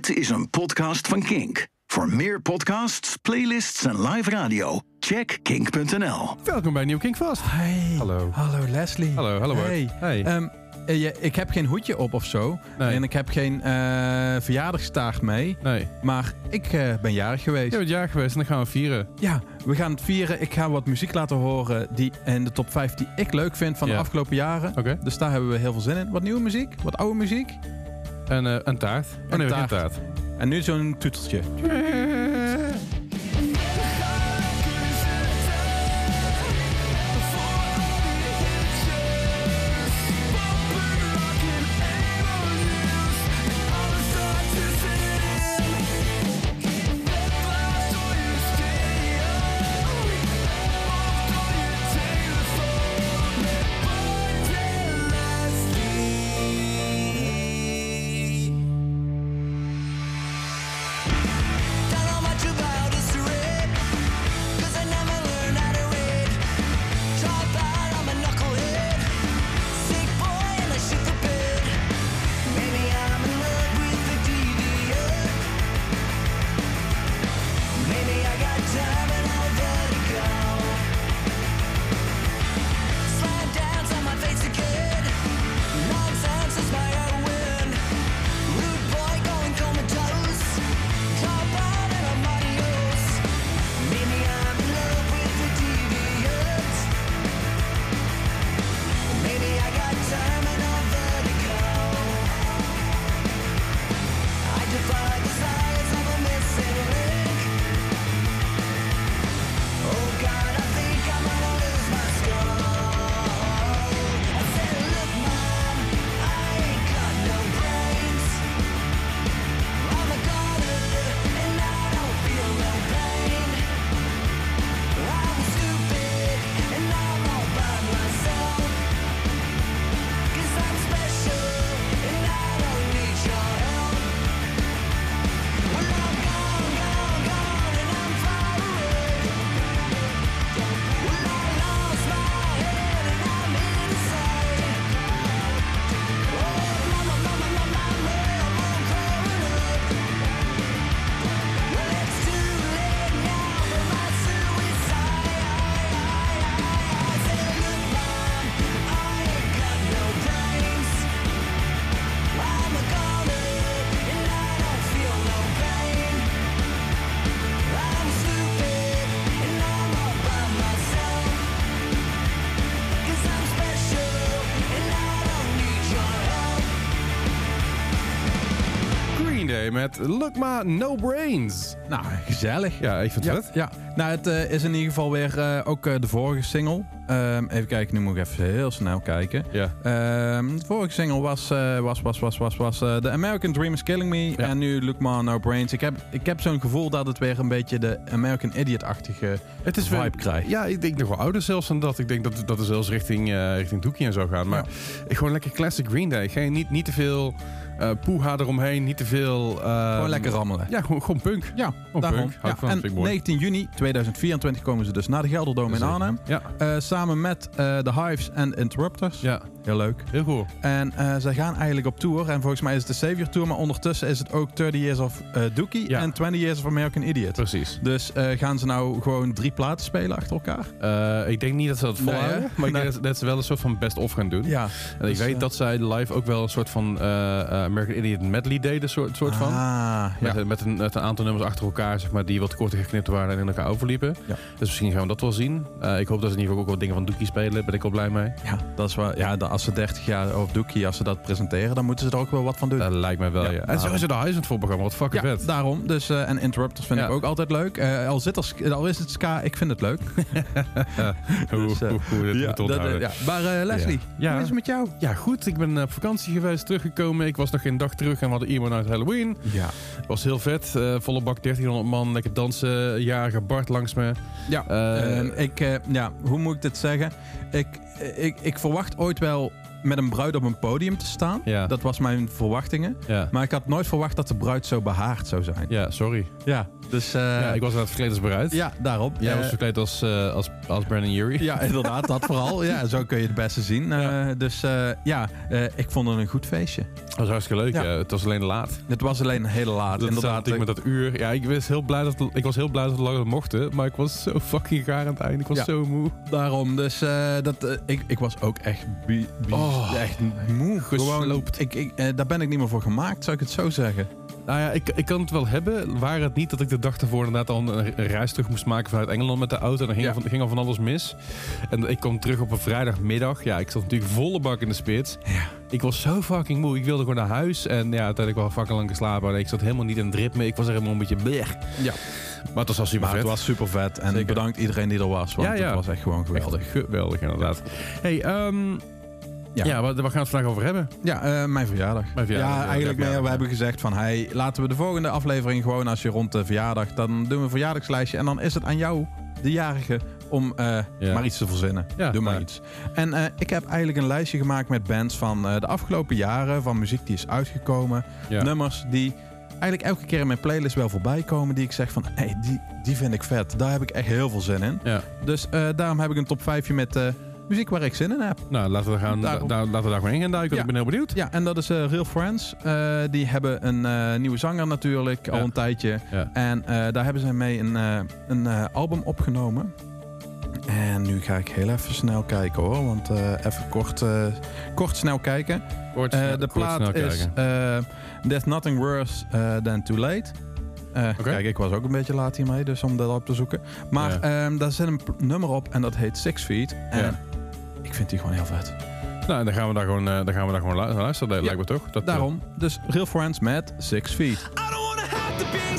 Dit is een podcast van Kink. Voor meer podcasts, playlists en live radio, check kink.nl. Welkom bij Nieuw Kink Vast. Hey. Hallo. Hallo Leslie. Hallo, hallo Bart. Hey. Hey. Ehm, eh, ik heb geen hoedje op of zo. Nee. En ik heb geen eh verjaardagstaart mee. Nee. Maar ik eh, ben jarig geweest. Je bent jaar geweest en dan gaan we vieren. Ja, we gaan het vieren. Ik ga wat muziek laten horen die in de top 5 die ik leuk vind van Ja. de afgelopen jaren. Oké. Dus daar hebben we heel veel zin in. Wat nieuwe muziek, wat oude muziek. En eh, een taart. Oh nee, taart. taart. En nu zo'n tuteltje. met Look Ma No Brains. Nou, gezellig. Ja, ik vind het Ja, vet. ja. nou het eh, is in ieder geval weer eh, ook eh, de vorige single. Ehm, even kijken, nu moet ik even heel snel kijken. Ja. Ehm, de vorige single was, was, was, was, was, was The American Dream is Killing Me. Ja. En nu Look Ma No Brains. Ik heb, ik heb zo'n gevoel dat het weer een beetje de American Idiot-achtige Het is vibe weer- krijgt. Ja, ik denk nog wel ouder zelfs dan dat. Ik denk dat, dat er zelfs richting, richting Dookie en zo gaan. Maar ik gewoon lekker classic Green Day. Geen, niet, niet te veel eh poeha eromheen. Niet te veel... ehm, Gewoon lekker rammelen. Ja, gewoon, gewoon punk. Ja, Gewoon daarom. punk. Ja, van, en vind ik mooi. 19 juni 2024 komen ze dus naar de Gelderdoom in. Arnhem. Ja, Eh, samen met eh The Hives en Interrupters. ja, Heel leuk. heel goed. En eh zij gaan eigenlijk op tour. En volgens mij is het de Savior Tour. Maar ondertussen is het ook 30 Years of eh Dookie Ja. en 20 Years of American Idiot. Precies. Dus eh, gaan ze nou gewoon drie platen spelen achter elkaar? Ik denk niet dat ze dat Nee, volhouden. hè? maar ik Nee. denk dat, dat ze wel een soort van best-of gaan doen. Ja. En ik Dus, weet dat zij live ook wel een soort van American Idiot medley deden, soort, soort van. Ah, Met, ja. met, een, met een aantal nummers achter elkaar, zeg maar, die wat korter geknipt waren en in elkaar overliepen. Ja. Dus misschien gaan we dat wel zien. Ik hoop dat ze in ieder geval ook wat dingen van Dookie spelen. Daar ben ik wel blij mee. ja, dat is wel. Ja, als ze 30 jaar of Dookie, als ze dat presenteren, dan moeten ze er ook wel wat van doen. Dat lijkt mij wel, ja. Ja, En zo is het de Huizend voorprogramma. Wat fucking ja, vet. daarom. Dus, eh, en Interrupters vind Ja. ik ook altijd leuk. Eh, al, zit er, al is het ska, ik vind het leuk. hoe, Dus, eh, hoe, ja, moet dat, eh, onthouden. ja. Maar eh, Leslie, Ja. hoe is het met jou? Ja, goed. Ik ben eh, op vakantie geweest, teruggekomen. Ik was nog geen dag terug en we hadden iemand uit Halloween. Ja. Was heel vet. Eh, volle bak 1300 man. Lekker dansen. Jarige Bart langs me. Ja, Eh, ik, eh, ja, hoe moet ik dit zeggen? Ik, ik, ik verwacht ooit wel met een bruid op een podium te staan. Ja. Dat was mijn verwachtingen. Ja, Maar ik had nooit verwacht dat de bruid zo behaard zou zijn. ja sorry. Ja, dus eh, ja, ik was inderdaad verkleed als bruid. ja, daarop. Jij Eh, was verkleed als, eh, als, als Brandon Urie. Ja, inderdaad, dat vooral. Ja, zo kun je het beste zien. Eh. Dus eh, ja, eh, ik vond het een goed feestje. Dat was hartstikke leuk. Ja. Ja. Het was alleen laat. Het was alleen hele laat, Dat inderdaad. inderdaad. met dat uur. Ja, ik was heel blij dat, ik was heel blij dat we langer mochten. Maar ik was zo fucking gaar aan het einde. Ik was Ja. zo moe. Daarom, dus eh, dat, eh, ik, ik was ook echt, bi- bi- Oh, echt moe. Gewoon, gesloopt. ik, ik, eh, daar ben ik niet meer voor gemaakt, zou ik het zo zeggen. Nou ja, ik, ik kan het wel hebben. Waar het niet dat ik de dag ervoor inderdaad al een, reis terug moest maken vanuit Engeland met de auto. En dan ging, Ja. er van, ging al van alles mis. En ik kwam terug op een vrijdagmiddag. Ja, ik zat natuurlijk volle bak in de spits. Ja. Ik was zo fucking moe. Ik wilde gewoon naar huis. En ja, uiteindelijk wel fucking lang geslapen. En ik zat helemaal niet in het ritme. Ik was er helemaal een beetje blech. Ja. Maar het was wel super Maar vet. het was super vet. En Zeker. bedankt iedereen die er was, want Ja, ja. het was echt gewoon geweldig. Echt geweldig, inderdaad. Hey, ehm Ja. ja, gaan we het vandaag over hebben? Ja, eh, mijn verjaardag. Mijn verjaardag, ja, eigenlijk ja, meer. ja. We hebben gezegd van, hey, laten we de volgende aflevering gewoon als je rond de verjaardag, dan doen we een verjaardagslijstje en dan is het aan jou, de jarige, om eh, Ja. maar iets te verzinnen. Doe maar iets. En eh, ik heb eigenlijk een lijstje gemaakt met bands van eh, de afgelopen jaren, van muziek die is uitgekomen, nummers die eigenlijk elke keer in mijn playlist wel voorbij komen, die ik zeg van, hey, die, die vind ik vet. Daar heb ik echt heel veel zin in. Ja. Dus eh, daarom heb ik een top 5 met eh, muziek waar ik zin in heb. Nou, laten we, gaan, Daarom. da- laten we daar gewoon in gaan duiken. Ja. Ik ben heel benieuwd. Ja, en dat is eh, Real Friends. Eh, die hebben een eh, nieuwe zanger natuurlijk, al Ja. een tijdje. Ja. En daar hebben ze mee een, een album opgenomen. En nu ga ik heel even snel kijken hoor, want even kort, kort snel kijken. Kort, de kort plaat is There's Nothing Worse Than Too Late. Kijk, ik was ook een beetje laat hiermee, dus om dat op te zoeken. Maar Ja. ehm, daar zit een nummer op en dat heet Six Feet. En Ja. Ik vind die gewoon heel vet. Nou, dan gaan we daar gewoon, eh, dan gaan we daar gewoon lu- luisteren. Dat Ja. lijkt me toch? Dat, eh, Daarom, dus Real Friends met Six Feet. I don't wanna have to be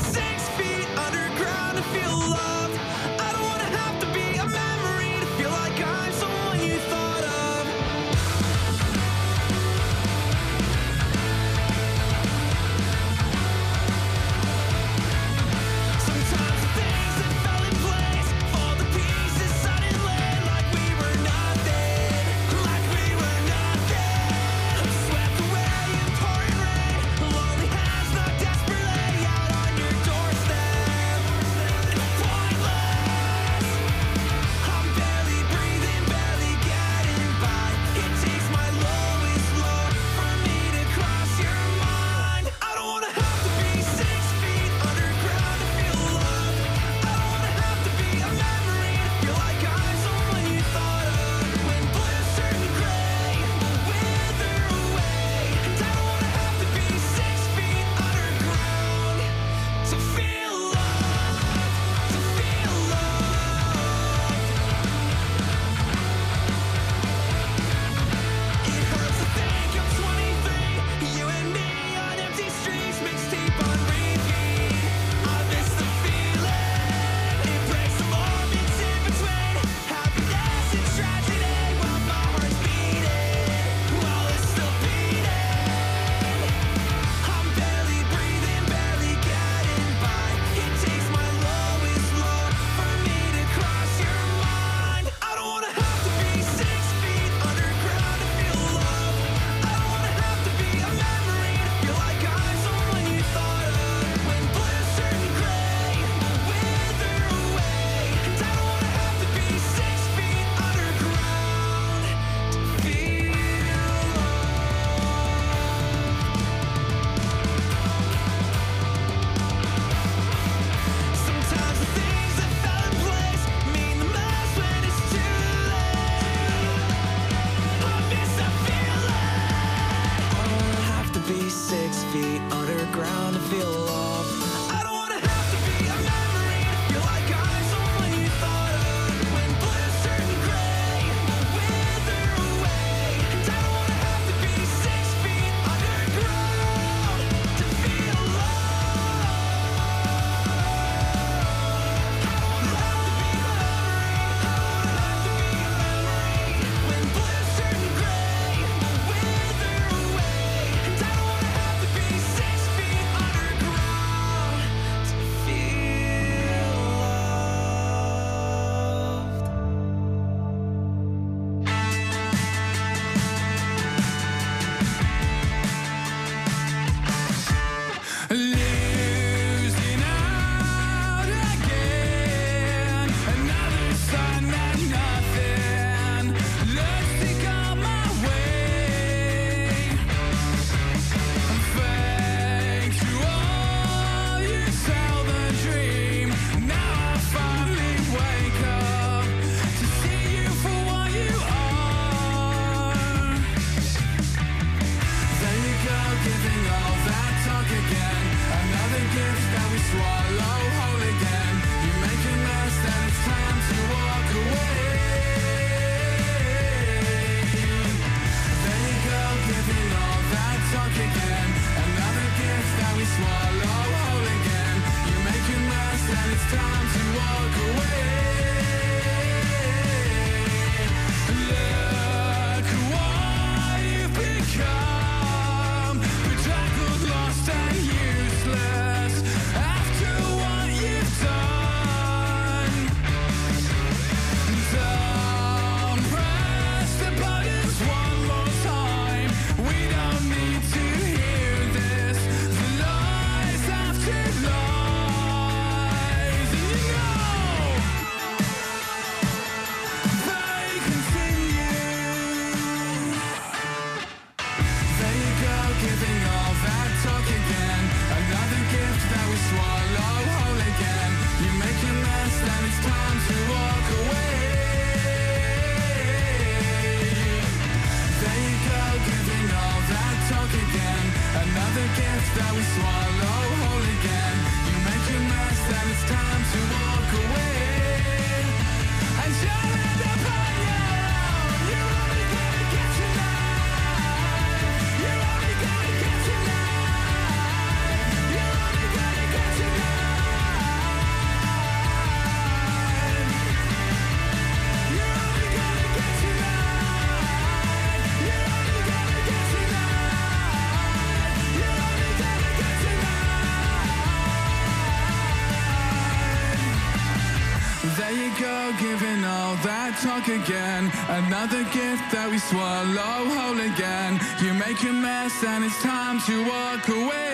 giving all that talk again. Another gift that we swallow whole again. You make a mess and it's time to walk away.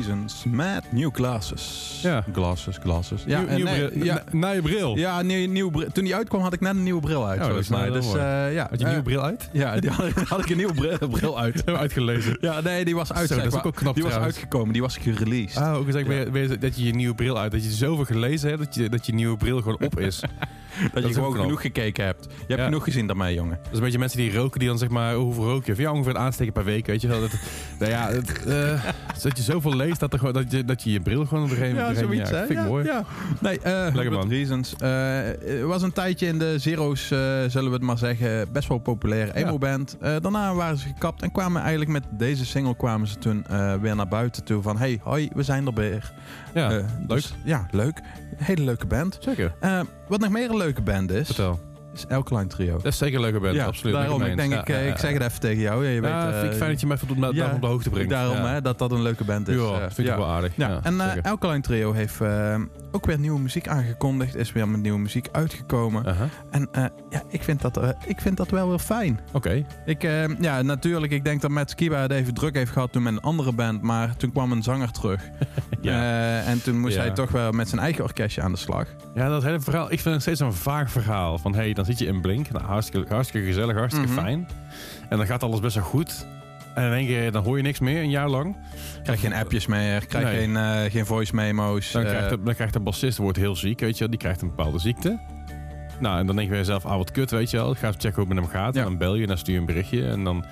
Tonight. 100 Reasons met New Glasses. Ja. Glasses, glasses. Ja, Nieuw- en nieuw nee, bril- ja, na- na je bril. ja nieuw, nieuw bril. toen die uitkwam had ik net een nieuwe bril uit. Oh, volgens mij. Dus eh, ja. Had je een Eh, nieuwe bril uit? Ja, die had, had ik een nieuwe bril, bril uit. Uitgelezen. Ja, nee, die was uit. Zo, zeg dat is ook knap Die was uitgekomen, die was gereleased. Ah, ook eens Ja. dat je je nieuwe bril uit, dat je zoveel gelezen hebt, dat je, dat je nieuwe bril gewoon op is. dat je gewoon genoeg gekeken hebt. Je hebt Ja. genoeg gezien daarmee, jongen. Dat is een beetje mensen die roken, die dan zeg maar, hoeveel rook je? Van, ja, ongeveer een aansteken per week, weet je wel. Dat, nou ja, het, eh, dat je zoveel leest, dat, er gewoon, dat, je, dat je je bril gewoon doorheen Ja, doorheen- zoiets, ja, hè? vind ik mooi. Ja. Nee, eh Lekker, 100 man. Reasons. Er was een tijdje in de Zero's, zullen we het maar zeggen, best wel populair emo-band. Daarna waren ze gekapt en kwamen eigenlijk met deze single kwamen ze toen weer naar buiten toe van... Hey, hoi, we zijn er weer. Ja, leuk. dus, ja, leuk. Hele leuke band. Zeker. Wat nog meer een leuke band is, Vertel. Is Alkaline Trio. Dat is zeker een leuke band, ja, absoluut. daarom, ik denk, ik, eh, Ja, ik ja, zeg het even tegen jou. Ja, je Ja, weet, eh, vind ik fijn dat je me even op, de- ja, op de hoogte brengt. Daarom ja. hè, dat dat een leuke band is. Ja, Eh, vind ik ja. wel aardig. Ja, Ja, en eh zeker. Alkaline Trio heeft eh, ook weer nieuwe muziek aangekondigd. Is weer met nieuwe muziek uitgekomen. En eh, ja, ik vind, dat, eh, ik vind dat wel weer fijn. Oké. Ik, eh, ja, natuurlijk, ik denk dat Matt Skiba het even druk heeft gehad toen met een andere band. Maar toen kwam een zanger terug. Ja. Eh, en toen moest Ja. hij toch wel met zijn eigen orkestje aan de slag. Ja, dat hele verhaal. Ik vind het steeds een vaag verhaal. Van hey, dan zit je in Blink. Nou, hartstikke, hartstikke gezellig, hartstikke Mhm. fijn. En dan gaat alles best wel goed. En in één keer dan hoor je niks meer, een jaar lang. Krijg geen appjes meer, krijg Nee. geen, eh, geen voice memo's. Dan, eh, krijgt de, dan krijgt de bassist wordt heel ziek, weet je wel. Die krijgt een bepaalde ziekte. Nou, en dan denk je bij jezelf, ah, wat kut, weet je wel. Ga even checken hoe het met hem gaat. Ja. En dan bel je en dan stuur je een berichtje. En dan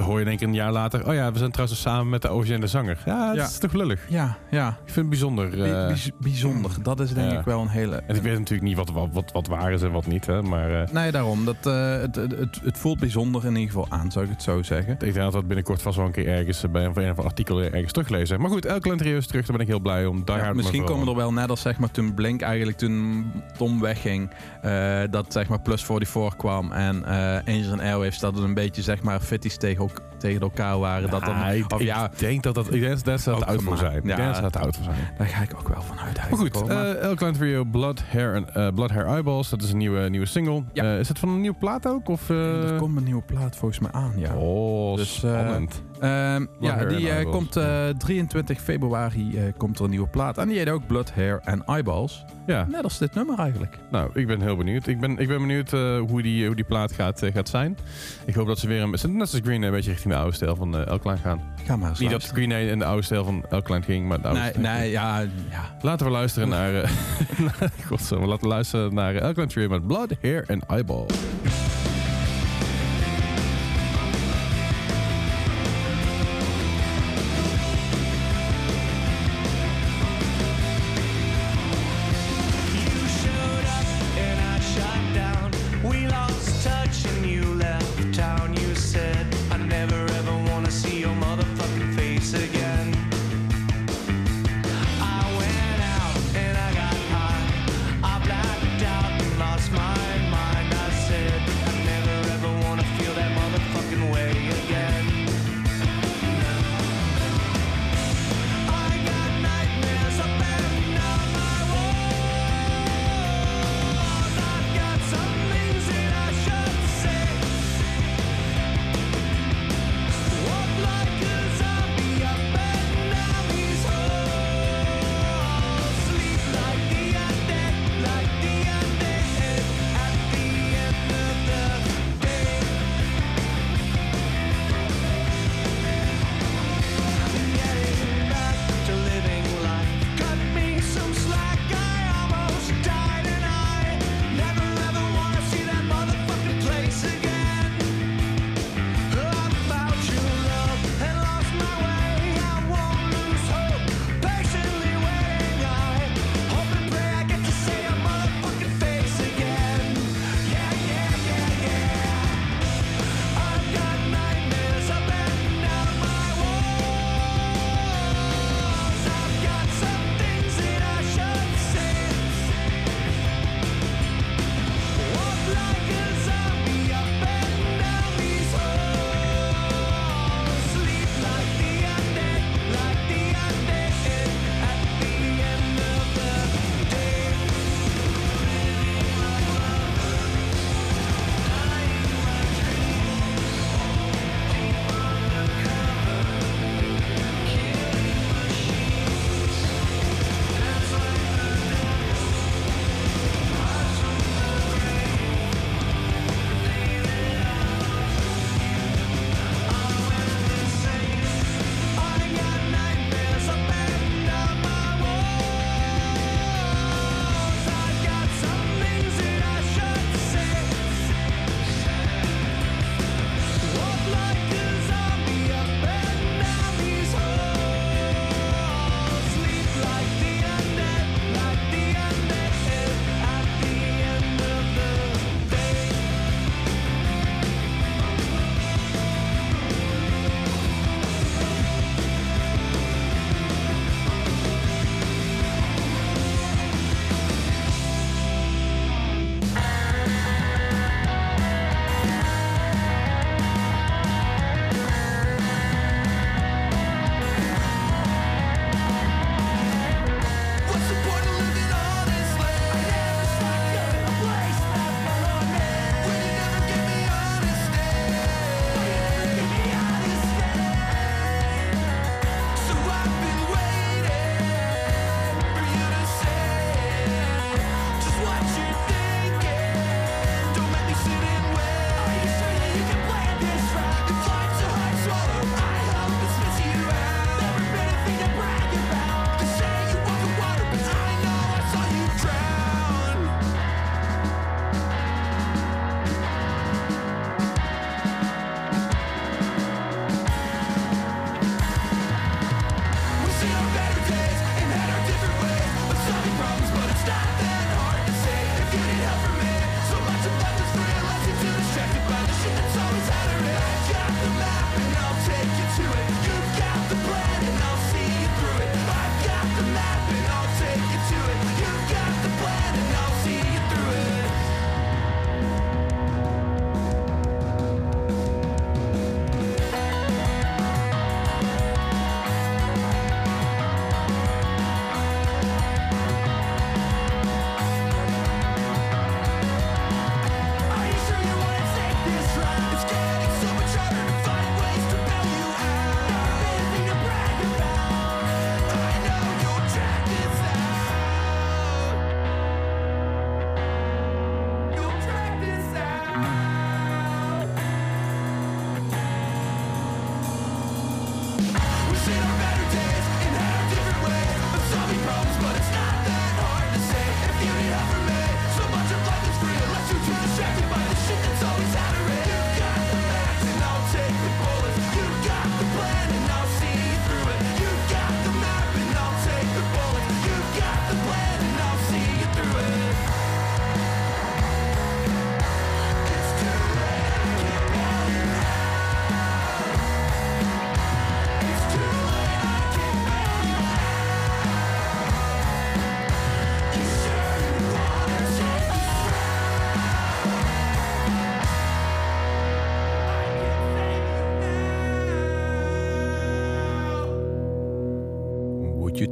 hoor je één keer een jaar later... oh ja, we zijn trouwens samen met de originele zanger. Ja, dat Ja. is toch lullig. ja, ja. Ik vind het bijzonder. Bi- eh, bij- bijzonder. Dat is denk ja. ik wel een hele... en ik weet natuurlijk niet wat, wat, wat, wat waar is en wat niet, hè. Maar... eh, Nee, daarom. Dat, eh, het, het, het, het voelt bijzonder in ieder geval aan, zou ik het zo zeggen. Ik denk dat dat binnenkort vast wel een keer ergens bij een, of een artikel ergens teruglezen. Maar goed, elke trio is terug. Daar ben ik heel blij om. Daar Ja, misschien komen er wel net als zeg maar toen Blink eigenlijk toen Tom wegging, eh, dat zeg maar Plus 44 kwam en eh Angels and Airwaves dat het een beetje zeg maar fitties tegen, elk- tegen elkaar waren. dat dan, Ja, ik, of ik ja, denk dat dat, ik denk dat ze dat oud voor zijn. Ik Ja. denk dat ze dat oud voor zijn. daar ga ik ook wel van uit. Maar goed. Maar- eh elk klein trio Blood Hair, en, eh, Blood Hair Eyeballs. Dat is een nieuwe, nieuwe single. Ja. Eh, is het van een nieuwe plaat ook? Of, eh, er komt een nieuwe plaat volgens mij aan, ja. Oh, Dus, eh, spannend. Ehm, ja, die eh, komt eh, 23 februari eh, komt er een nieuwe plaat. En die heet ook Blood, Hair and Eyeballs. ja, Net als dit nummer eigenlijk. nou, ik ben heel benieuwd. Ik ben, ik ben benieuwd eh, hoe, die, hoe die plaat gaat, gaat zijn. Ik hoop dat ze weer een, ze- net als Green een beetje richting de oude stijl van eh Elkline gaan. Ga maar eens Niet dat. Green Day in de oude stijl van Elkline ging, maar de oude Nee, stijl. nee, ja, ja. Laten we luisteren naar... eh Godsamme, laten we luisteren naar uh, Elkline Trio met Blood, Hair and Eyeball.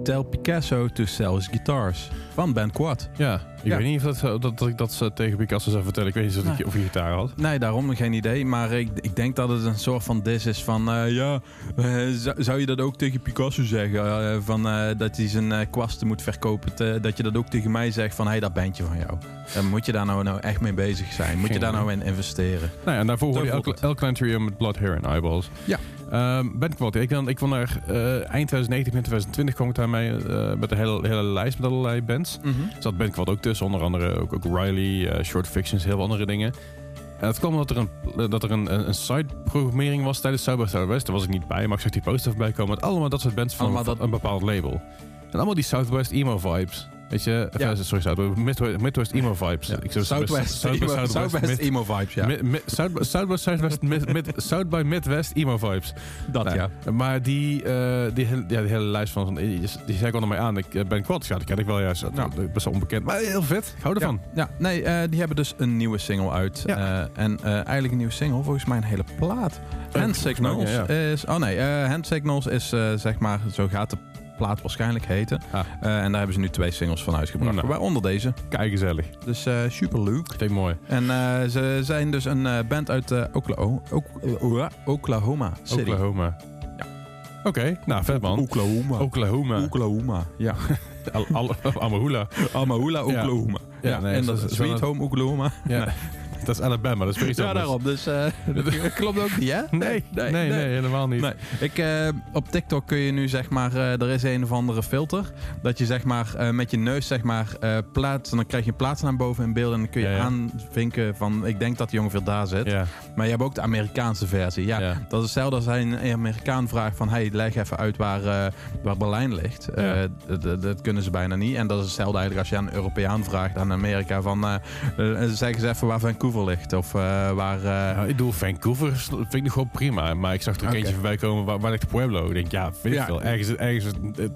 Tell Picasso to sell his guitars? Van Ben Quad. Ja, ik Ja. weet niet of dat, zo- dat, dat ik dat ze tegen Picasso zou vertellen. Ik weet niet of, Nee. ik, of je gitaar had. Nee, daarom geen idee. Maar ik, ik denk dat het een soort van dis is van... eh, ja, eh, zou, zou je dat ook tegen Picasso zeggen? Eh, van, eh, dat hij zijn eh, kwasten moet verkopen. te- dat je dat ook tegen mij zegt van... Hé, hey, dat bandje van jou. En moet je daar nou, nou echt mee bezig zijn? Moet Geen je daar nou in investeren? Nou ja, en daarvoor hoorde je Zo voelt El, El Clan Trio met Blood, Hair and Eyeballs. Ja. Ehm ben ik, dan, ik kwam daar eh, eind 2019, begin 2020 kwam ik daarmee eh, met een hele, hele lijst met allerlei bands. Er zat Ben Quad ook tussen, onder andere ook, ook Riley, eh, Short Fictions, heel veel andere dingen. En het kwam omdat er een, dat er een, een, side-programmering was tijdens by Southwest. Daar was ik niet bij, maar ik zag die poster voorbij komen met allemaal dat soort bands van, Allemaal van dat- een bepaald label. En allemaal die Southwest emo vibes. Weet je, Ja. sorry, Southwest, Midwest, Midwest emo vibes. Ja. Ik zou Southwest, emo, Southwest Mid- emo vibes, ja. Mi- mi- South, Southwest, mid, mid- South by Midwest emo vibes. dat, Nou, ja. Maar die, eh, die, hele, ja, die hele lijst van, die, die zei ik al naar mij aan. Ik eh, ben quad, ja, dat ken ik wel juist. Ja. Best wel onbekend, maar heel vet. Ik hou ervan. Ja, nee, eh, die hebben dus een nieuwe single uit. Ja. En eigenlijk een nieuwe single, volgens mij een hele plaat. Hand volgens mij, Signals ja, is... Oh nee, eh, Hand Signals is zeg maar, zo gaat de plaat waarschijnlijk heten. Ah. Eh, en daar hebben ze nu twee singles van uitgebracht. Nou. Waaronder deze. Kijk gezellig. Dus eh, super leuk. Vind ik mooi. En eh, ze zijn dus een band uit Oklahoma, Oklahoma, Oklahoma City. Oklahoma. Ja. Oké, nou vet man. Oklahoma. Oklahoma. Oklahoma. Ja. Al- al- Amahula. Amahula, Oklahoma. Ja, Ja, nee, en dat zo- Sweet Home Oklahoma. Ja. Dat is Alabama, dat is iets Ja, daarom. Dus eh, dat klopt ook niet, hè? Nee, nee, nee, helemaal niet. Nee. Ik, eh, op TikTok kun je nu zeg maar, eh, er is een of andere filter. Dat je zeg maar met je neus zeg maar eh, plaats, en dan krijg je een plaatsnaam boven in beeld en dan kun je Ja, ja. aanvinken van, ik denk dat die ongeveer daar zit. Ja, Maar je hebt ook de Amerikaanse versie. Ja, dat is hetzelfde als hij een Amerikaan vraagt van, hey, leg even uit waar, waar Berlijn ligt. Dat kunnen ze bijna niet. En dat is hetzelfde eigenlijk als je aan een Europeaan vraagt aan Amerika van, zeg eens even waar Vancouver ligt. Of eh, waar... eh, Nou, ik bedoel, Vancouver vind ik nog wel prima. Maar ik zag er ook eentje voorbij komen. Waar, waar ligt Pueblo? Ik denk, ja, weet ik Ja. veel. Ergens, ergens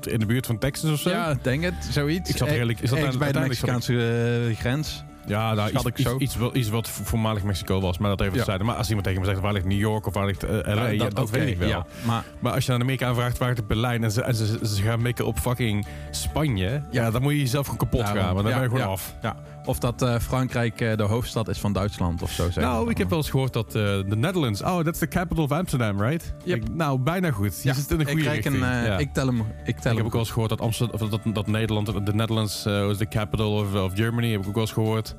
in de buurt van Texas of zo? Ja, ik denk het. Zoiets. Ik zat redelijk- is dat Ergens bij de Mexicaanse eh, grens. Ja, nou, Schat iets, ik iets, zo. iets, wat- iets wat voormalig Mexico was, maar dat even Ja. terzijde. Maar als iemand tegen me zegt, waar ligt New York of waar ligt eh, LA, ja, dat, weet ik wel. Ja, maar Maar als je aan Amerika vraagt waar ligt Berlijn en ze, en ze, ze gaan mikken op fucking Spanje, ja, dan moet je jezelf gewoon kapot gaan, want dan Ja, ben je gewoon ja. af. ja, of dat eh, Frankrijk eh, de hoofdstad is van Duitsland of zo. zeggen Nou, ik heb wel eens gehoord dat eh, de Netherlands, oh, that's the capital of Amsterdam, right? Yep. Ik- nou, bijna goed. Je Ja, zit in de ik, goede krijg richting. een, ja. ik tel hem. Ik tel Ik heb ook wel eens gehoord dat, Amsterdam, of dat, dat Nederland, de Netherlands, is de capital of, of Germany, heb ik ook wel eens gehoord.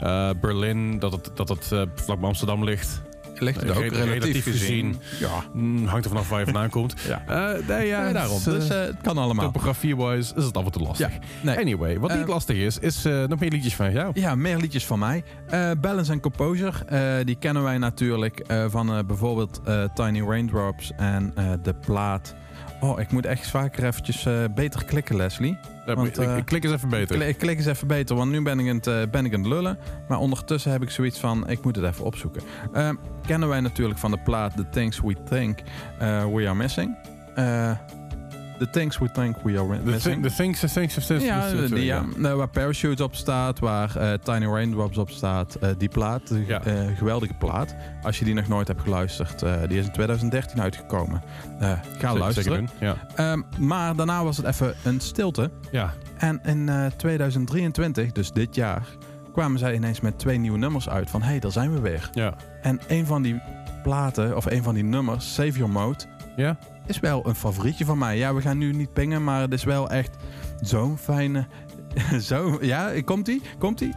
Eh, Berlin, dat het, dat het vlak bij Amsterdam ligt. Ligt het ook relatief, gezien. Ja. Mm, hangt er vanaf waar je vandaan komt. Ja. Eh, nee, ja, daarom. het is, Dus eh, eh, het kan allemaal. Topografie-wise is het af en toe lastig. Ja, nee. Anyway, wat Eh, niet lastig is, is eh, nog meer liedjes van jou. Ja, meer liedjes van mij. Eh Balance and Composure, eh, die kennen wij natuurlijk eh, van eh, bijvoorbeeld eh, Tiny Raindrops en eh, de plaat. Oh, ik moet echt vaker eventjes eh, beter klikken, Leslie. Ja, want, ik, eh, ik klik eens even beter. Klik, klik eens even beter, want nu ben ik, aan het, eh, ben ik aan het lullen. Maar ondertussen heb ik zoiets van, ik moet het even opzoeken. Eh, kennen wij natuurlijk van de plaat The Things We Think We Are Missing. Eh, the Things We Think We Are The, Missing. thing, the things, the things, the things. Ja, the- the- die, ja. ja. Nou, waar Parachutes op staat, waar eh, Tiny Raindrops op staat. eh, die plaat, Ja. eh, geweldige plaat. Als je die nog nooit hebt geluisterd, eh, die is in 2013 uitgekomen. Eh, ga Zeker- luisteren. zeker Ja. Ehm, maar daarna was het even een stilte. ja. En in eh, 2023, dus dit jaar, kwamen zij ineens met twee nieuwe nummers uit. Van hé, hey, daar zijn we weer. Ja. En een van die platen, of een van die nummers, Save Your Mode, Ja? Is wel een favorietje van mij. Ja, we gaan nu niet pingen, maar het is wel echt zo'n fijne... Zo, ja, komt ie? Komt ie?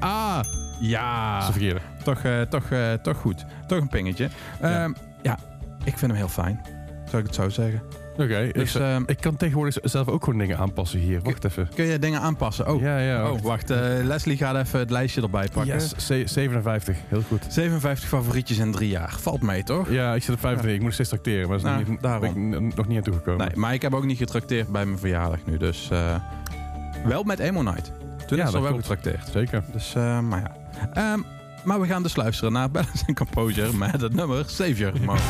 Ah, Dat ja. is. Toch, eh, toch, eh, toch goed. Toch een pingetje. Ja. Ehm, ja, ik vind hem heel fijn. Zou ik het zo zeggen. Oké, Dus ik, ehm, ik kan tegenwoordig zelf ook gewoon dingen aanpassen hier. Wacht even. kun je dingen aanpassen? Oh, Ja, ja. oh wacht. eh, Leslie gaat even het lijstje erbij pakken. Yes, ze- 57. Heel goed. 57 favorietjes in drie jaar. Valt mee, toch? Ja, ik zit op 25. Ik moet steeds tracteren, maar is Nou, niet, daarom. ben ik nog niet aan toegekomen. Nee, maar ik heb ook niet getrakteerd bij mijn verjaardag nu. Dus eh, wel met Emo Night. Toen Ja, is er wel getrakteerd. Zeker. Dus, eh, maar ja. Ehm, maar we gaan dus luisteren naar Balance Composure met het nummer Savior Mode.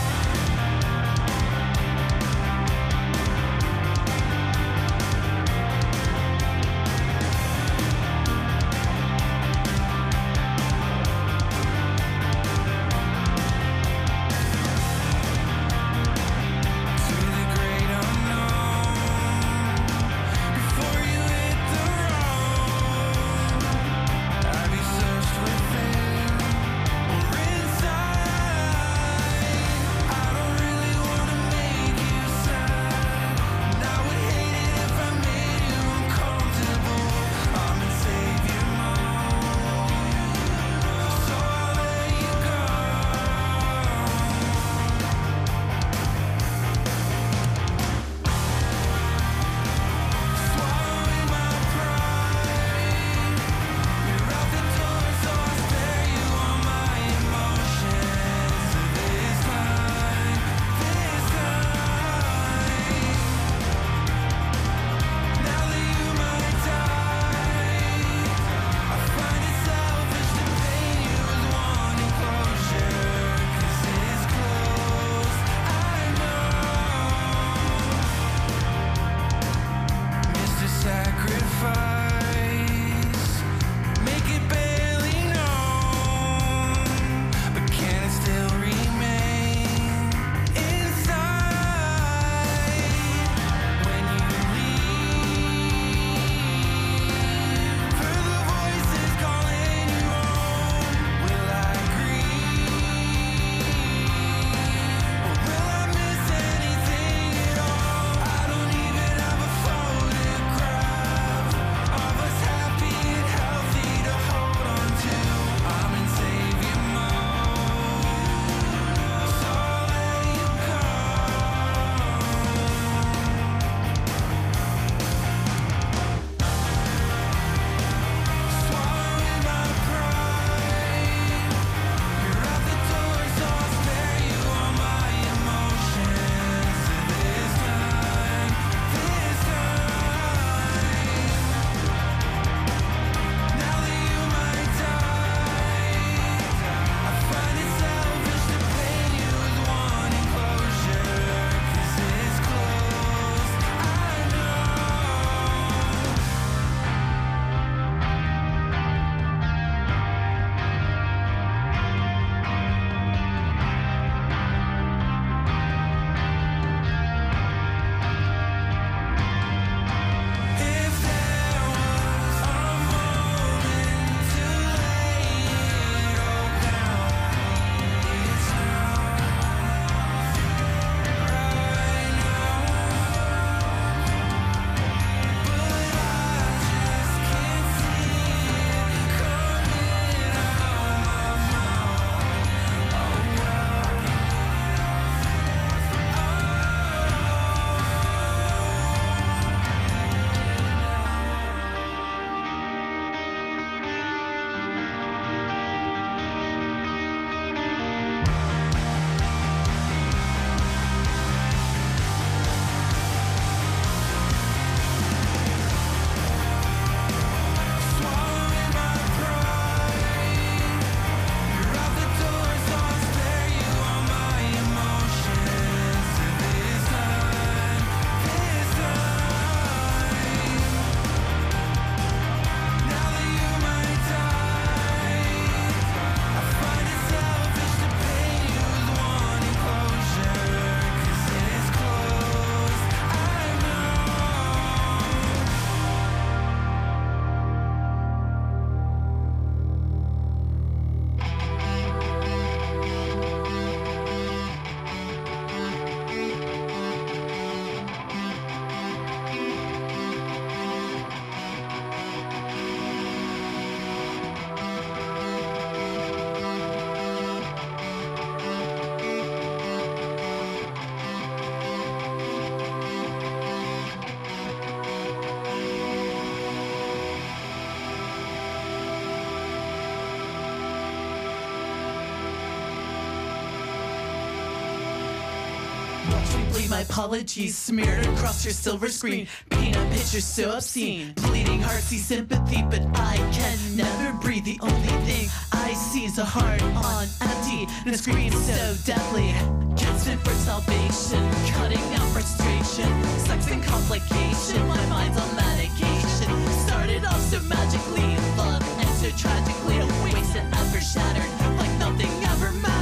My apologies smeared across your silver screen. Paint a picture so obscene. Bleeding heart see sympathy, but I can never breathe. The only thing I see is a heart on empty and a scream so deadly. Gasping for salvation, cutting out frustration, sex and complication. My mind's on medication. Started off so magically, love and so tragically. A wasted ever shattered, like nothing ever mattered.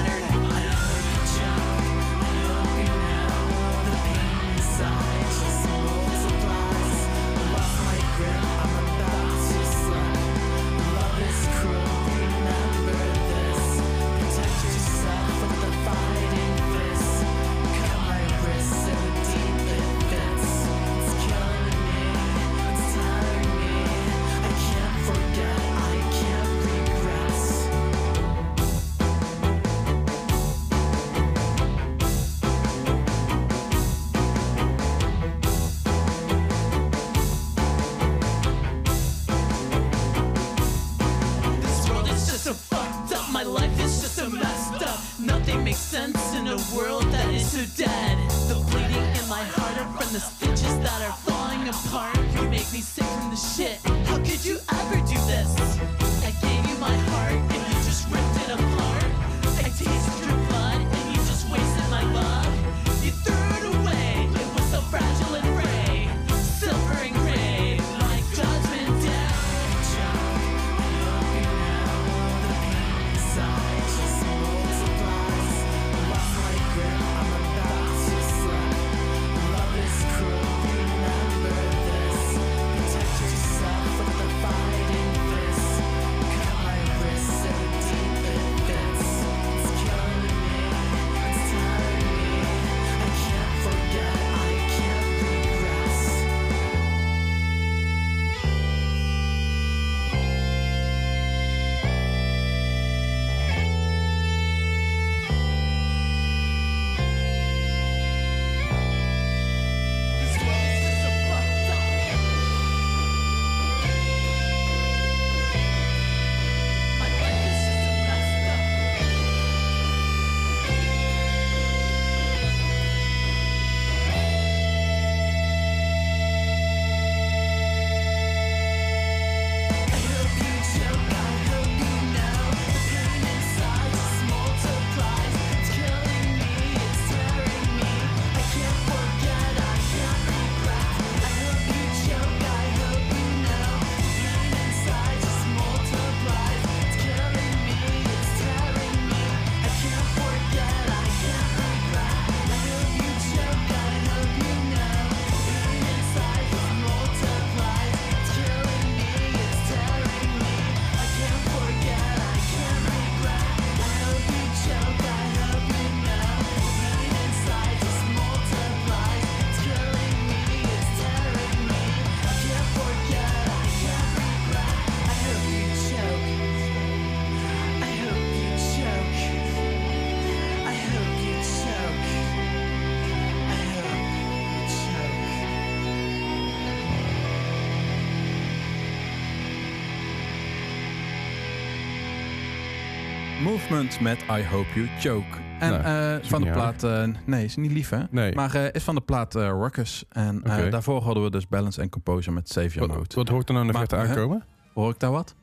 Movement met I Hope You Choke. En Nou, eh, van de plaat... eh, nee, is niet lief hè? Nee. Maar eh, is van de plaat Ruckus. En daarvoor hadden we dus Balance en Composer met Save Your Wat, Mode. wat hoort er nou in de verte aankomen? Hoor ik daar wat?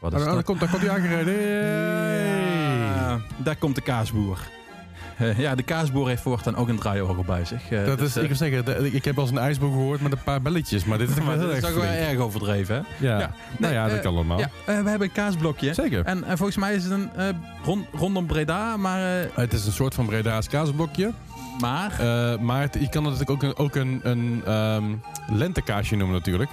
Wat Oh, is daar, dat? komt, daar komt hij aangereden. Hey. Ja, daar komt de kaasboer. Eh, ja, de kaasboer heeft voortaan ook een draaiorgel bij zich. Eh, Dat dus, is, eh, ik wil zeggen, de- ik heb wel eens een ijsboer gehoord met een paar belletjes, maar dit is toch maar is ook wel erg overdreven, hè? Ja. Ja. nou Nee, ja, dat eh, kan allemaal. Ja, eh, we hebben een kaasblokje. Zeker. En eh, volgens mij is het een eh, rond, rondom Breda, maar... eh, Het is een soort van Breda's kaasblokje. maar Eh, maar het- je kan het natuurlijk ook een, ook een, een ehm, lentekaasje noemen natuurlijk.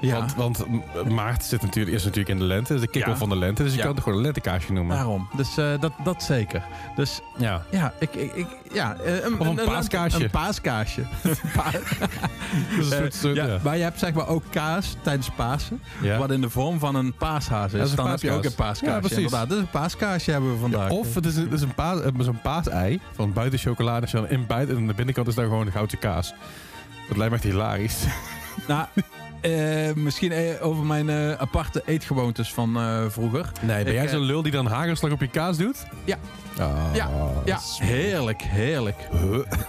Ja, Want, maart zit natuurlijk, is natuurlijk in de lente. Dus de Ja. van de lente. Dus je Ja. kan het gewoon een lentekaasje noemen. daarom. Dus eh, dat, dat zeker. Dus Ja. ja, ik, ik, ik, ja eh, een, Of een paaskaasje. Een paaskaasje. Pa- Dus een Eh, soort, soort, ja. Maar je hebt zeg maar ook kaas tijdens Pasen. Wat in de vorm van een paashaas is. Is een Dan heb je ook een paaskaasje. Ja, precies. Inderdaad, dus een paaskaasje hebben we vandaag. Of het is, een- het is een paas, zo'n paasei van buiten chocolade. En in buiten, en aan de binnenkant is daar gewoon een goudse kaas. Dat lijkt me echt hilarisch. Nou, eh, misschien eh, over mijn eh, aparte eetgewoontes van vroeger. Nee, ben Ik, jij zo'n lul die dan hagelslag op je kaas doet? Ja. Ja, ja, heerlijk, heerlijk.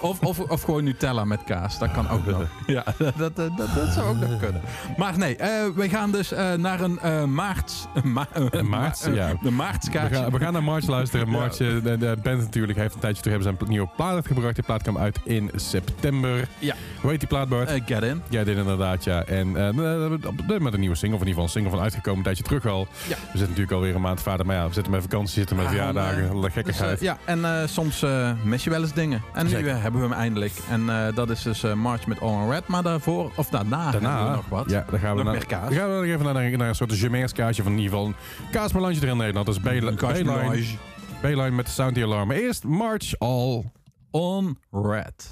Of, of, of gewoon Nutella met kaas, dat kan ook nog. Ja, dat, dat, dat, dat zou ook nog kunnen. Maar nee, eh, we gaan dus eh, naar een eh maarts... Ma Een maarts, ma- eh, ja. De We maartskaartje. gaan, we gaan naar March luisteren. March, de, de band natuurlijk, heeft een tijdje terug hebben een nieuwe plaat uitgebracht. Die plaat kwam uit in september. Ja. Hoe heet die plaat, Bart? Get in. Jij dit inderdaad, ja. En eh, met een nieuwe single, of in ieder geval een single van uitgekomen, een tijdje terug al. Ja. We zitten natuurlijk alweer een maand verder, maar ja, we zitten met vakantie, zitten met Ah, verjaardagen, eh, eh, ja, en eh, soms eh, mis je wel eens dingen. En nu Zeker. hebben we hem eindelijk. En eh, dat is dus eh, March met All in Red. Maar daarvoor, of daarna, hebben Daarna we nog wat. Ja, dan gaan we Nog naar, meer kaas. Dan gaan we nog even naar, naar een soort Jamaica's kaasje van in ieder geval een kaasmelange er in Nederland. Dat is Bayline, Bayline, met de Sound Alarm. Maar eerst March All. On Red.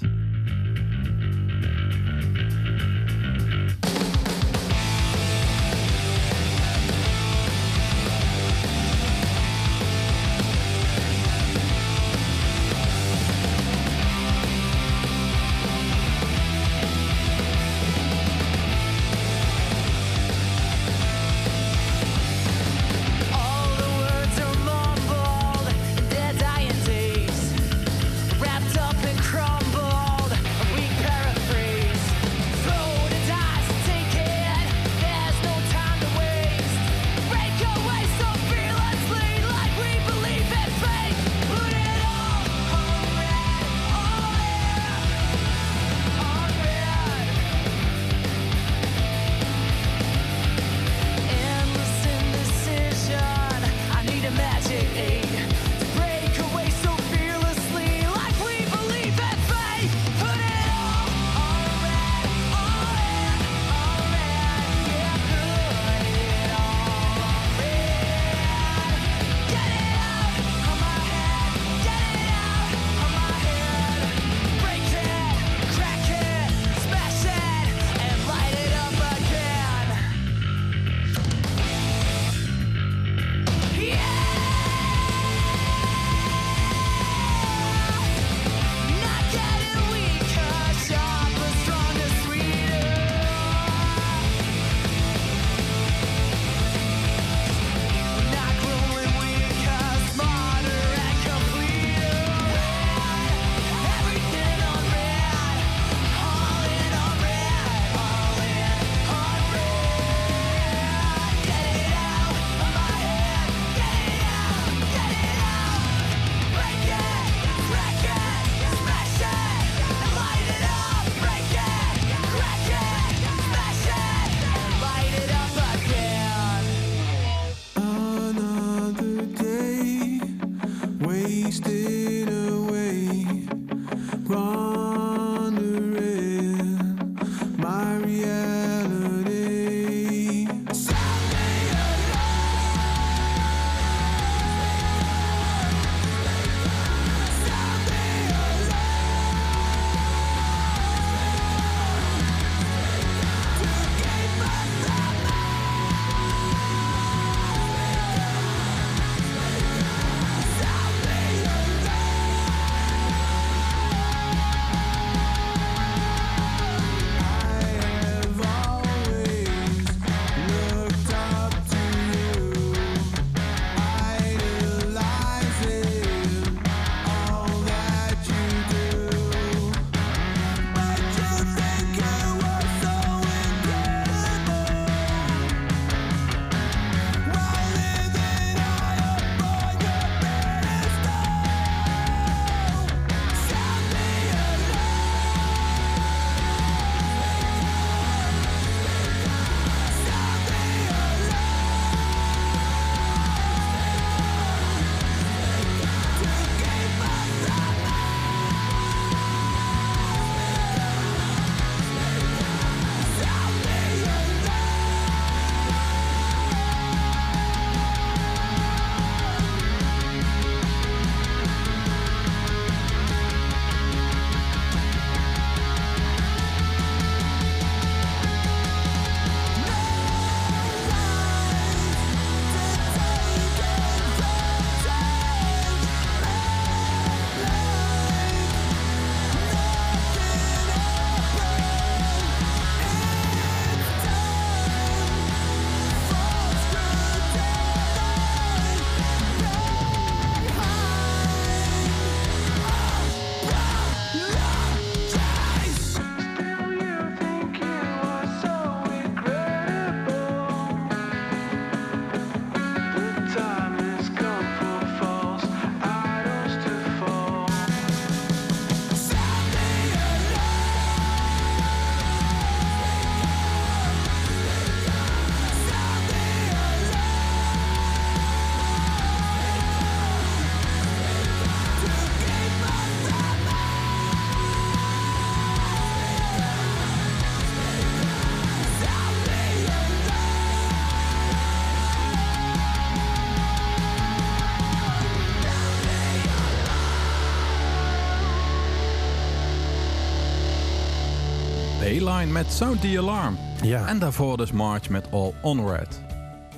A-Line met Sound the Alarm. Ja. En daarvoor dus March met All Onward.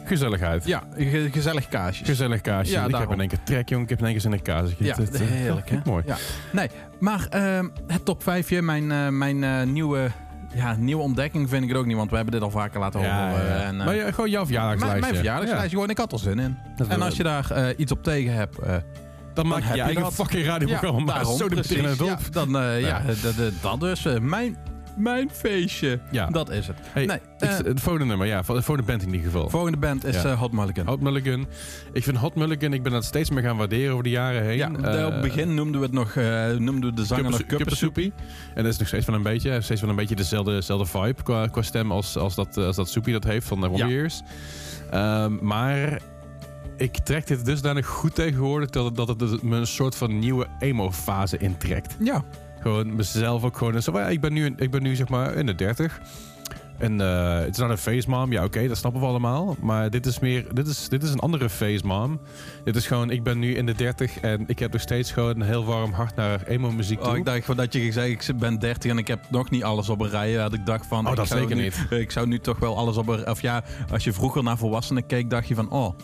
Gezelligheid. Ja, ge- gezellig kaasje. Gezellig kaasje. Ja, ik heb in één keer trek, jongen. Ik heb in één keer zin in kaas. Ja, Het- het- heerlijk hè? Mooi. Ja. Nee, maar ehm, het top 5, mijn, eh, mijn eh, nieuwe, ja, nieuwe ontdekking vind ik het ook niet, want we hebben dit al vaker laten horen. Ja, ja. eh, en, eh, maar ja, gewoon jouw verjaardagslijstje. mijn, mijn verjaardagslijstje, gewoon, ik had er zin in. Dat En als je daar eh, iets op tegen hebt, eh, Dan maak je je eigen dat. fucking radioprogramma. maar daarom, zo precies. het Ja, op. dan, eh, ja, Ja. dat, dat- dus. eh, mijn, mijn feestje. Ja. Dat is het. Hey, nee, ik- eh, het volgende nummer, ja. voor voor de band in ieder geval. volgende band is Ja. eh, Hot Mulligan. Hot Mulligan. Ik vind Hot Mulligan, ik ben dat steeds meer gaan waarderen over de jaren heen. ja, Eh, op het begin noemden we het nog, eh, noemden we de zanger nog. En dat is nog steeds wel een beetje, steeds wel een beetje dezelfde, dezelfde vibe qua, qua stem als, als, dat, als dat Soepie dat heeft van de Ja. Warriors. Ehm, maar ik trek dit dusdanig goed tegenwoordig dat het, dat het dus me een soort van nieuwe emo-fase intrekt. Ja, Gewoon mezelf ook gewoon. Zo, ja, ik, ben nu, ik ben nu zeg maar in de 30. En het is nou een face mom. Ja, oké, dat snappen we allemaal. Maar dit is meer, dit is, dit is een andere face mom. Dit is gewoon, ik ben nu in de 30 en ik heb nog steeds gewoon een heel warm hart naar emo muziek toe. Oh, ik dacht gewoon dat je gezegd ik ben 30 en ik heb nog niet alles op een rij. Dat ik dacht van. Oh, dat zeker nu, niet. Ik zou nu toch wel alles op een. Of ja, als je vroeger naar volwassenen keek, dacht je van. Oh,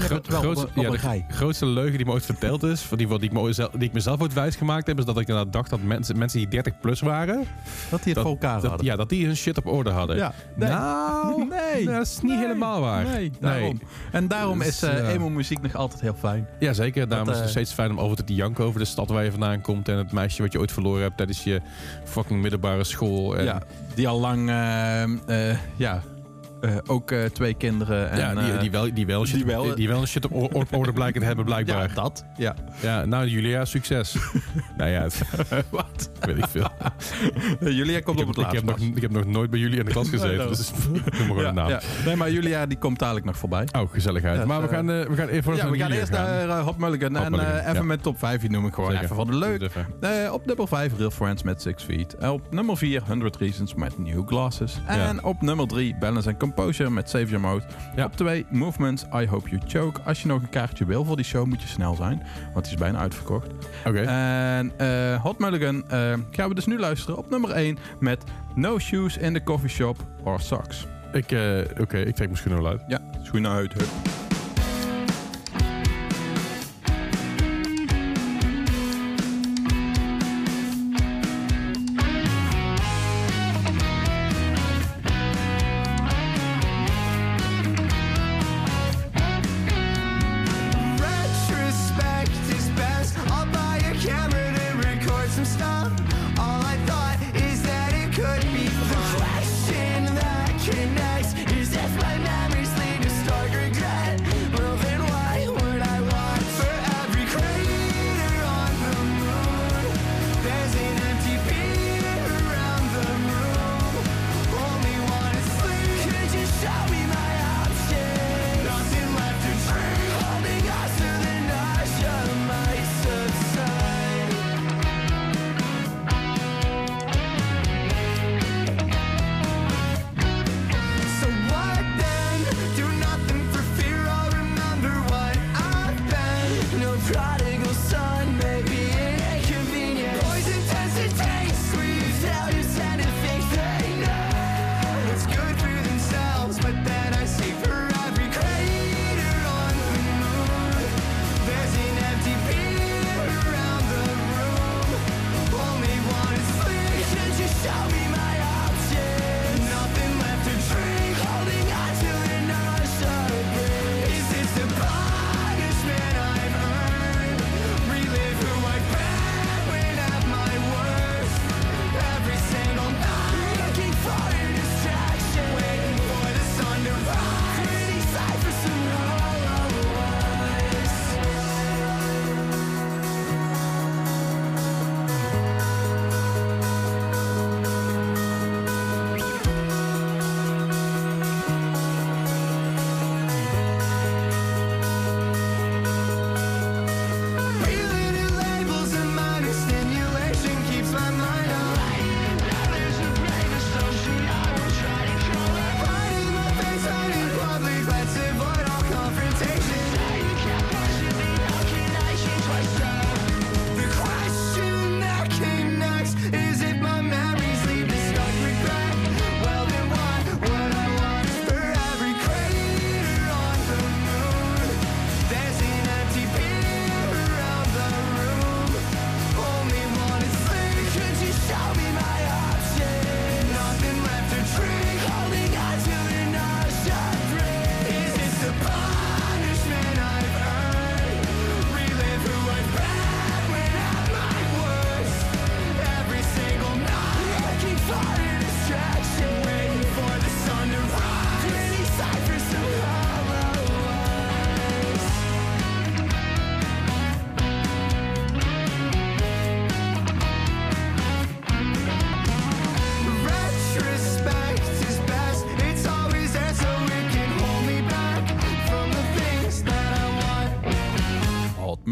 de, gro- grootste, op, een- op ja, een de rij. grootste leugen die me ooit verteld is, van die, ik me, zelf- die ik mezelf ooit wijsgemaakt heb, is dat ik inderdaad dacht dat mensen, mensen die 30 plus waren, Dat die het dat, voor elkaar dat, hadden. ja, dat die hun shit op orde hadden. Ja, nee. Nou, Nee. dat is niet Nee. helemaal waar. Nee, daarom. En daarom Dus, is eh, ja. emo-muziek nog altijd heel fijn. Ja, zeker. Daarom Dat, is het eh, steeds fijn om over te janken over de stad waar je vandaan komt en het meisje wat je ooit verloren hebt tijdens je fucking middelbare school. En, ja, die al lang. eh, eh, ja, eh, ook eh, twee kinderen. En, ja, die, eh, die, wel, die, wel shit, die wel- die, die wel een shit op, orde blijken te hebben, blijkbaar. ja, dat. Ja. Ja, nou Julia, succes. nou ja, het, Wat? weet ik veel. Julia komt Ik op heb, het ik, heb laatst. nog, ik heb nog nooit bij jullie in de klas gezeten, Nee, dus noem maar ja, een naam. ja. Nee, maar Julia die komt dadelijk nog voorbij. Oh, gezelligheid. Maar we gaan, we gaan even Ja, we gaan eerst naar Hot Mulligan. Hot en Mulligan, even met top 5, die noem ik gewoon Zeker. even van de leuk. Op nummer 5 Real Friends met Six Feet. Op nummer 4 100 Reasons met New Glasses. En op nummer 3 Balance and Composure met Save Your Mode. Ja. Op 2 Movements I Hope You Choke. Als je nog een kaartje wil voor die show moet je snel zijn. Want die is bijna uitverkocht. Oké. En eh, Hot Mulligan eh, gaan we dus nu luisteren op nummer 1 met No Shoes in the Coffee Shop or Socks. Ik, eh, Oké, ik trek mijn schoenen wel uit. Ja, schoenen uit. Hup.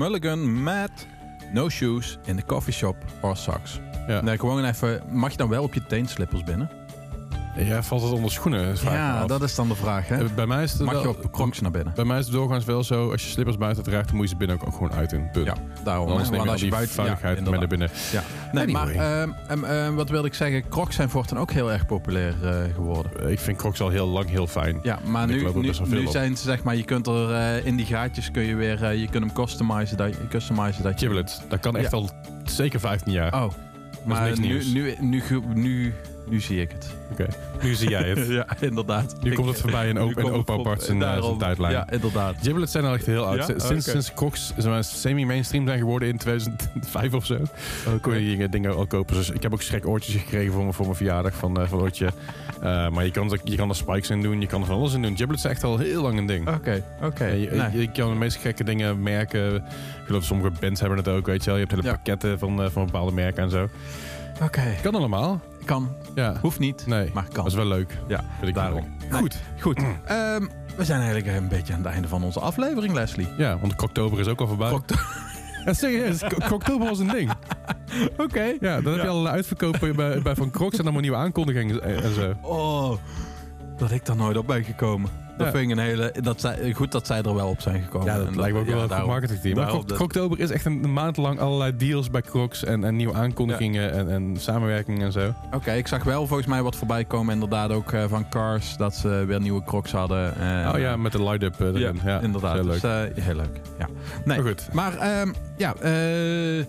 Mulligan met No Shoes in the Coffee Shop or Socks. Ja. Nee, gewoon even, mag je dan wel op je teenslippers binnen? Ja, valt het onder schoenen? Ja, dat is dan de vraag, hè? Eh, Bij mij is het Mag wel- je op crocs naar binnen? Bij mij is het doorgaans wel zo, als je slippers buiten draagt, dan moet je ze binnen ook, ook gewoon uit in. Punt. Ja, daarom. Anders hè. neem je Want al als je buiten... vuiligheid ja, mee naar binnen. Ja. Nee, maar Anyway. ehm, ehm, ehm, wat wilde ik zeggen? Crocs zijn voortaan ook heel erg populair eh, geworden. Eh, Ik vind Crocs al heel lang heel fijn. Ja, maar nu, nu, zijn ze zeg maar, je kunt er eh, in die gaatjes kun je weer, je kunt hem customizen dat, customizen dat je... Giblet, dat kan echt Ja. al zeker 15 jaar. Oh, maar nu, nu, nu, nu, nu zie ik het. Oké, nu zie jij het. ja, inderdaad. Nu komt het voorbij in, op, het opa op- Bart zijn, eh, zijn daarom. tijdlijn. Ja, inderdaad. Giblets zijn al echt heel oud. Ja? Sinds, Oké. sinds maar, semi-mainstream zijn geworden in 2005 of zo, kon je die dingen al kopen. Dus ik heb ook schrek oortjes gekregen voor mijn, voor mijn verjaardag van, eh van Oortje. Eh, maar je kan, er- je kan er spikes in doen, je kan er van alles in doen. Giblets zijn echt al heel lang een ding. Oké, oké. Je, Nee. je kan de meest gekke dingen merken. Ik geloof sommige bands hebben het ook, weet je wel. Je hebt hele Ja. pakketten van, eh, van bepaalde merken en zo. Oké, Kan allemaal. kan. Ja. Hoeft niet, Nee, maar kan. dat is wel leuk. Ja, Vind ik daarom. leuk. Nee. Goed. Goed. Ehm, we zijn eigenlijk een beetje aan het einde van onze aflevering, Leslie. Ja, want Oktober is ook al voorbij. Ja, serieus, Oktober was een ding. Oké. Ja, dan heb je al uitverkopen bij, bij Van Crocs en allemaal nieuwe aankondigingen en en zo. Oh, dat ik daar nooit op ben gekomen. Dat Ja. vind ik een hele... Dat zij, goed dat zij er wel op zijn gekomen. Ja, dat En lijkt me ook ja, wel een goed marketingteam. Maar Krok- Kroktober is echt een, een maand lang allerlei deals bij Crocs en, en nieuwe aankondigingen en, en samenwerkingen en zo. Oké, ik zag wel volgens mij wat voorbij komen. Inderdaad ook eh, van Cars. Dat ze weer nieuwe crocs hadden. eh, oh ja, met de light-up eh, erin. Ja, inderdaad. Heel leuk. Dus, eh, heel leuk. Ja. Nee, Maar goed, maar ehm, ja, eh, eh,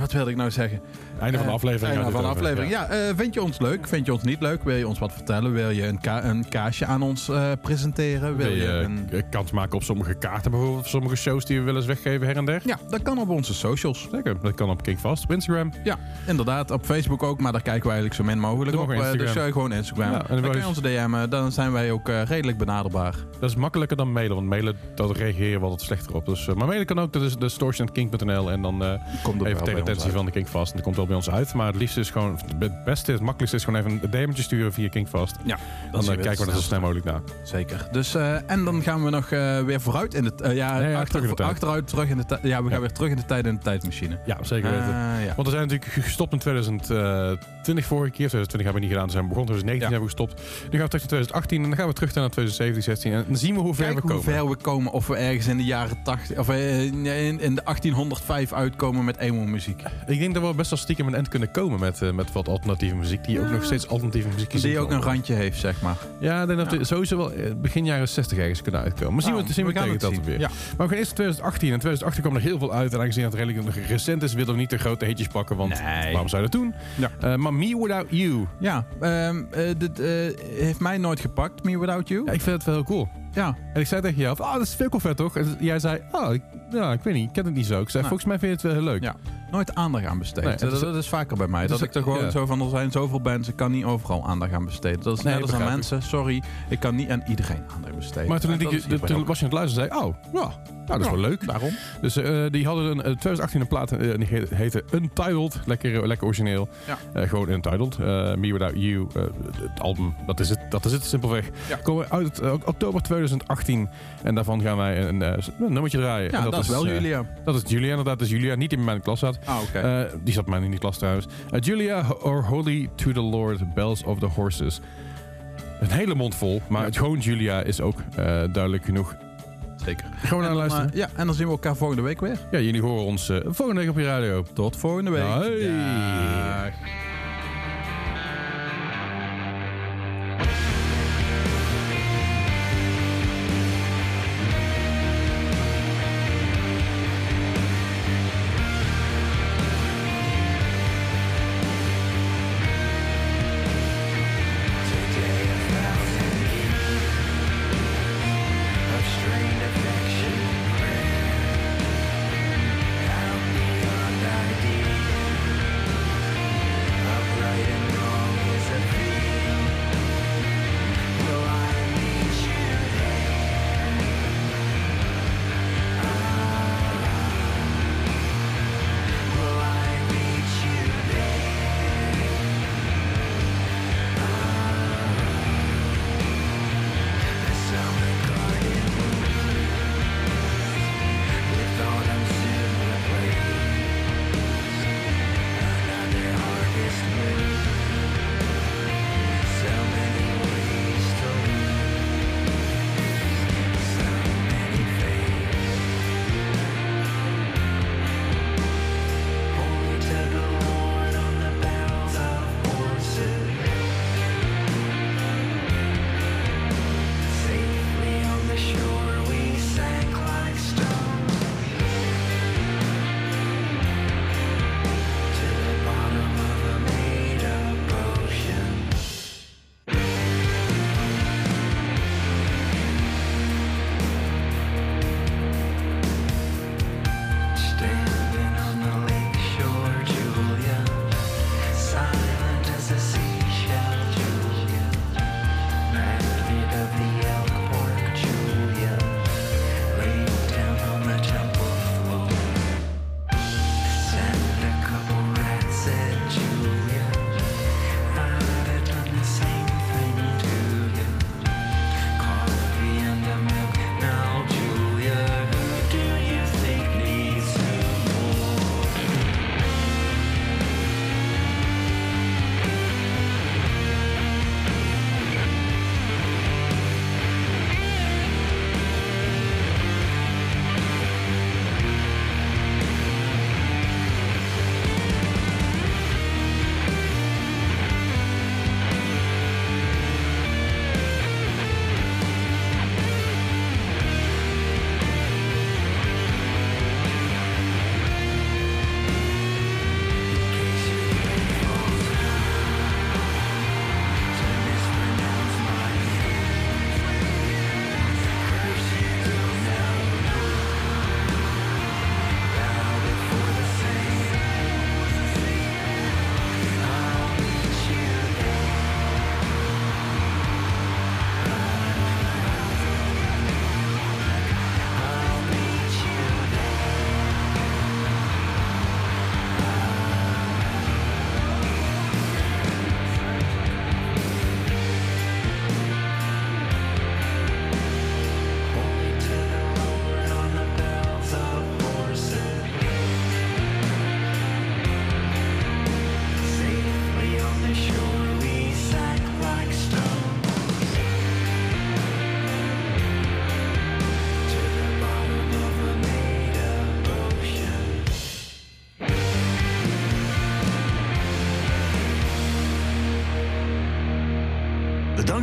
wat wilde ik nou zeggen? Einde van de Eh, aflevering. einde van de aflevering. Ja, eh, vind je ons leuk? Vind je ons niet leuk? Wil je ons wat vertellen? Wil je een, ka- een kaasje aan ons eh, presenteren? Wil je een... kans maken op sommige kaarten bijvoorbeeld, of sommige shows die we willen weggeven her en der? Ja, dat kan op onze socials. Zeker, dat kan op Kinkvast, op Instagram. Ja, inderdaad. Op Facebook ook, maar daar kijken we eigenlijk zo min mogelijk Doe op. Eh, Instagram. dus gewoon Instagram. Ja, en dan dan kun je- ons DM'en. Dan zijn wij ook redelijk benaderbaar. Dat is makkelijker dan mailen, want mailen, dat reageer je wel wat slechter op. Dus, maar mailen kan ook, dat is de distortion.kink.nl en dan eh, Komt even ons attentie van de Kinkvast. En dat komt wel bij ons uit. Maar het liefste is gewoon, het beste, het makkelijkste is gewoon even een DM'tje sturen via Kinkvast. Ja, Dan eh, kijken we dat zo snel mogelijk na. Zeker. Dus, eh, en dan gaan we nog eh, weer vooruit in de... ja, Nee, ja, achter- terug in de tijd. achteruit, terug in de tijd. Ja, we gaan Ja. weer terug in de tijd in de tijdmachine. Ja, zeker weten. Ah, ja. Want we zijn natuurlijk gestopt in 2020 vorige keer. 2020 hebben we niet gedaan. Dus zijn we begonnen 2019 Ja. hebben we gestopt. Nu gaan we terug naar 2018 en dan gaan we terug naar 2017, 16. En dan zien we hoe ver Kijk we hoe komen. ver we komen. Of we ergens in de jaren 80... Of in, in de 1805 uitkomen met emo-muziek. Ik denk dat we best wel stiekem een end kunnen komen met, eh, met wat alternatieve muziek. Die ook nog steeds alternatieve muziek is. Die ook een randje heeft, zeg maar. Ja, ik denk dat we sowieso wel eh, begin jaren 60 ergens kunnen uitkomen. Maar zien we, Nou, zien we, gaan tegen het dat zien. weer. Ja. Maar we gaan eerst naar 2018. En 2018 kwam er heel veel uit. En aangezien het redelijk nog recent is, willen we niet de grote hitjes pakken. Want Nee. waarom zou je dat doen? Ja. Eh, maar Me Without You. Ja, ehm, eh, dit eh, heeft mij nooit gepakt, Me Without You. Ja, ik vind het wel heel cool. Ja, En ik zei tegen jou, ah, dat is veel vet toch? En jij zei, ah, ik, ja, ik weet niet, ik ken het niet zo. Ik zei, Nee. volgens mij vind je het wel heel leuk. Ja. Nooit aandacht aan besteed. Nee, het is- dat, dat is vaker bij mij. het Dat ik er gewoon ja. zo van, er zijn zoveel bands, ik kan niet overal aandacht aan besteden. Dat is Nee, net als aan mensen, sorry, ik kan niet aan iedereen aandacht besteden. Maar toen, ik, dat toen was je aan het luisteren en zei, oh, ja, nou, dat is wel leuk. Daarom. Dus eh, die hadden een, eh, 2018 een plaat, eh, die he- heette Untitled. Lekker, lekker origineel. Ja. Gewoon Untitled. Me Without You, het album, dat is het, dat is het simpelweg. Ja. Komen uit oktober 2018. En daarvan gaan wij een, een nummertje draaien. Ja, En dat, is wel Julia. Dat is Julia, inderdaad. Dat is Julia, niet in mijn klas zat. Ah, oké. Eh, die zat mij in die klas trouwens. Eh, Julia or Holy to the Lord, Bells of the Horses. Een hele mond vol, maar Ja. het gewoon Julia is ook eh, duidelijk genoeg. Zeker. Gewoon naar luisteren. ja, en dan zien we elkaar volgende week weer. ja, jullie horen ons volgende week op je radio. Tot volgende week. Hoi. Dag.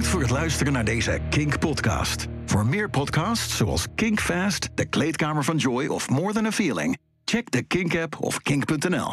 Bedankt voor het luisteren naar deze Kink-podcast. Voor meer podcasts zoals Kink Fast, De Kleedkamer van Joy of More Than a Feeling... check de Kink-app of kink.nl.